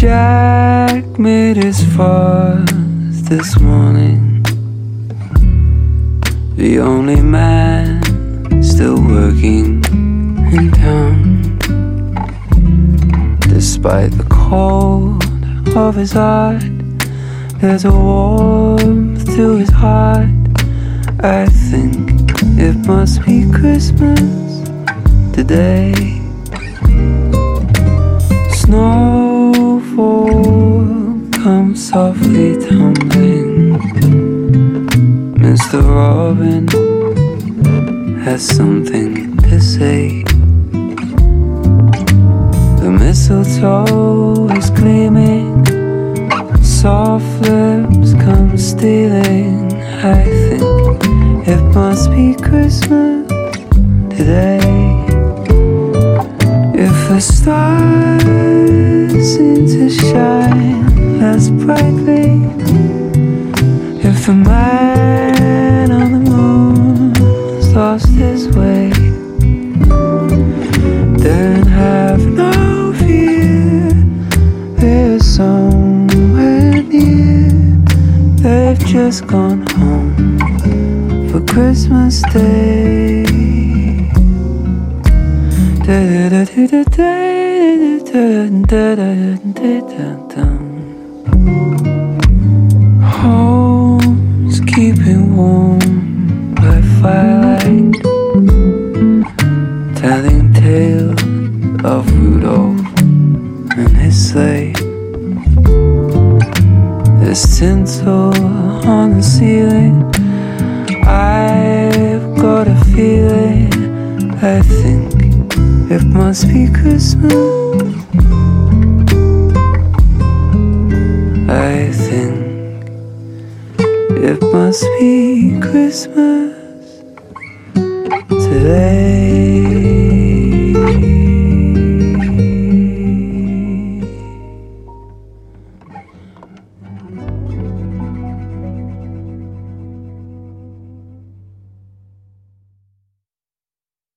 Jack made his fuss this morning. The only man still working in town. Despite the cold of his heart, there's a warmth to his heart. I think it must be Christmas today. Comes softly tumbling. Mr. Robin has something to say. The mistletoe is gleaming, soft lips come stealing. I think it must be Christmas today. If the stars seem to less brightly, if the man on the moon's lost his way, then have no fear. There's somewhere near. They've just gone home for Christmas Day. Homes keeping warm by firelight, telling tales of Rudolph and his sleigh. There's tinsel on the ceiling. I've got a feeling. I think it must be Christmas. It must be Christmas today.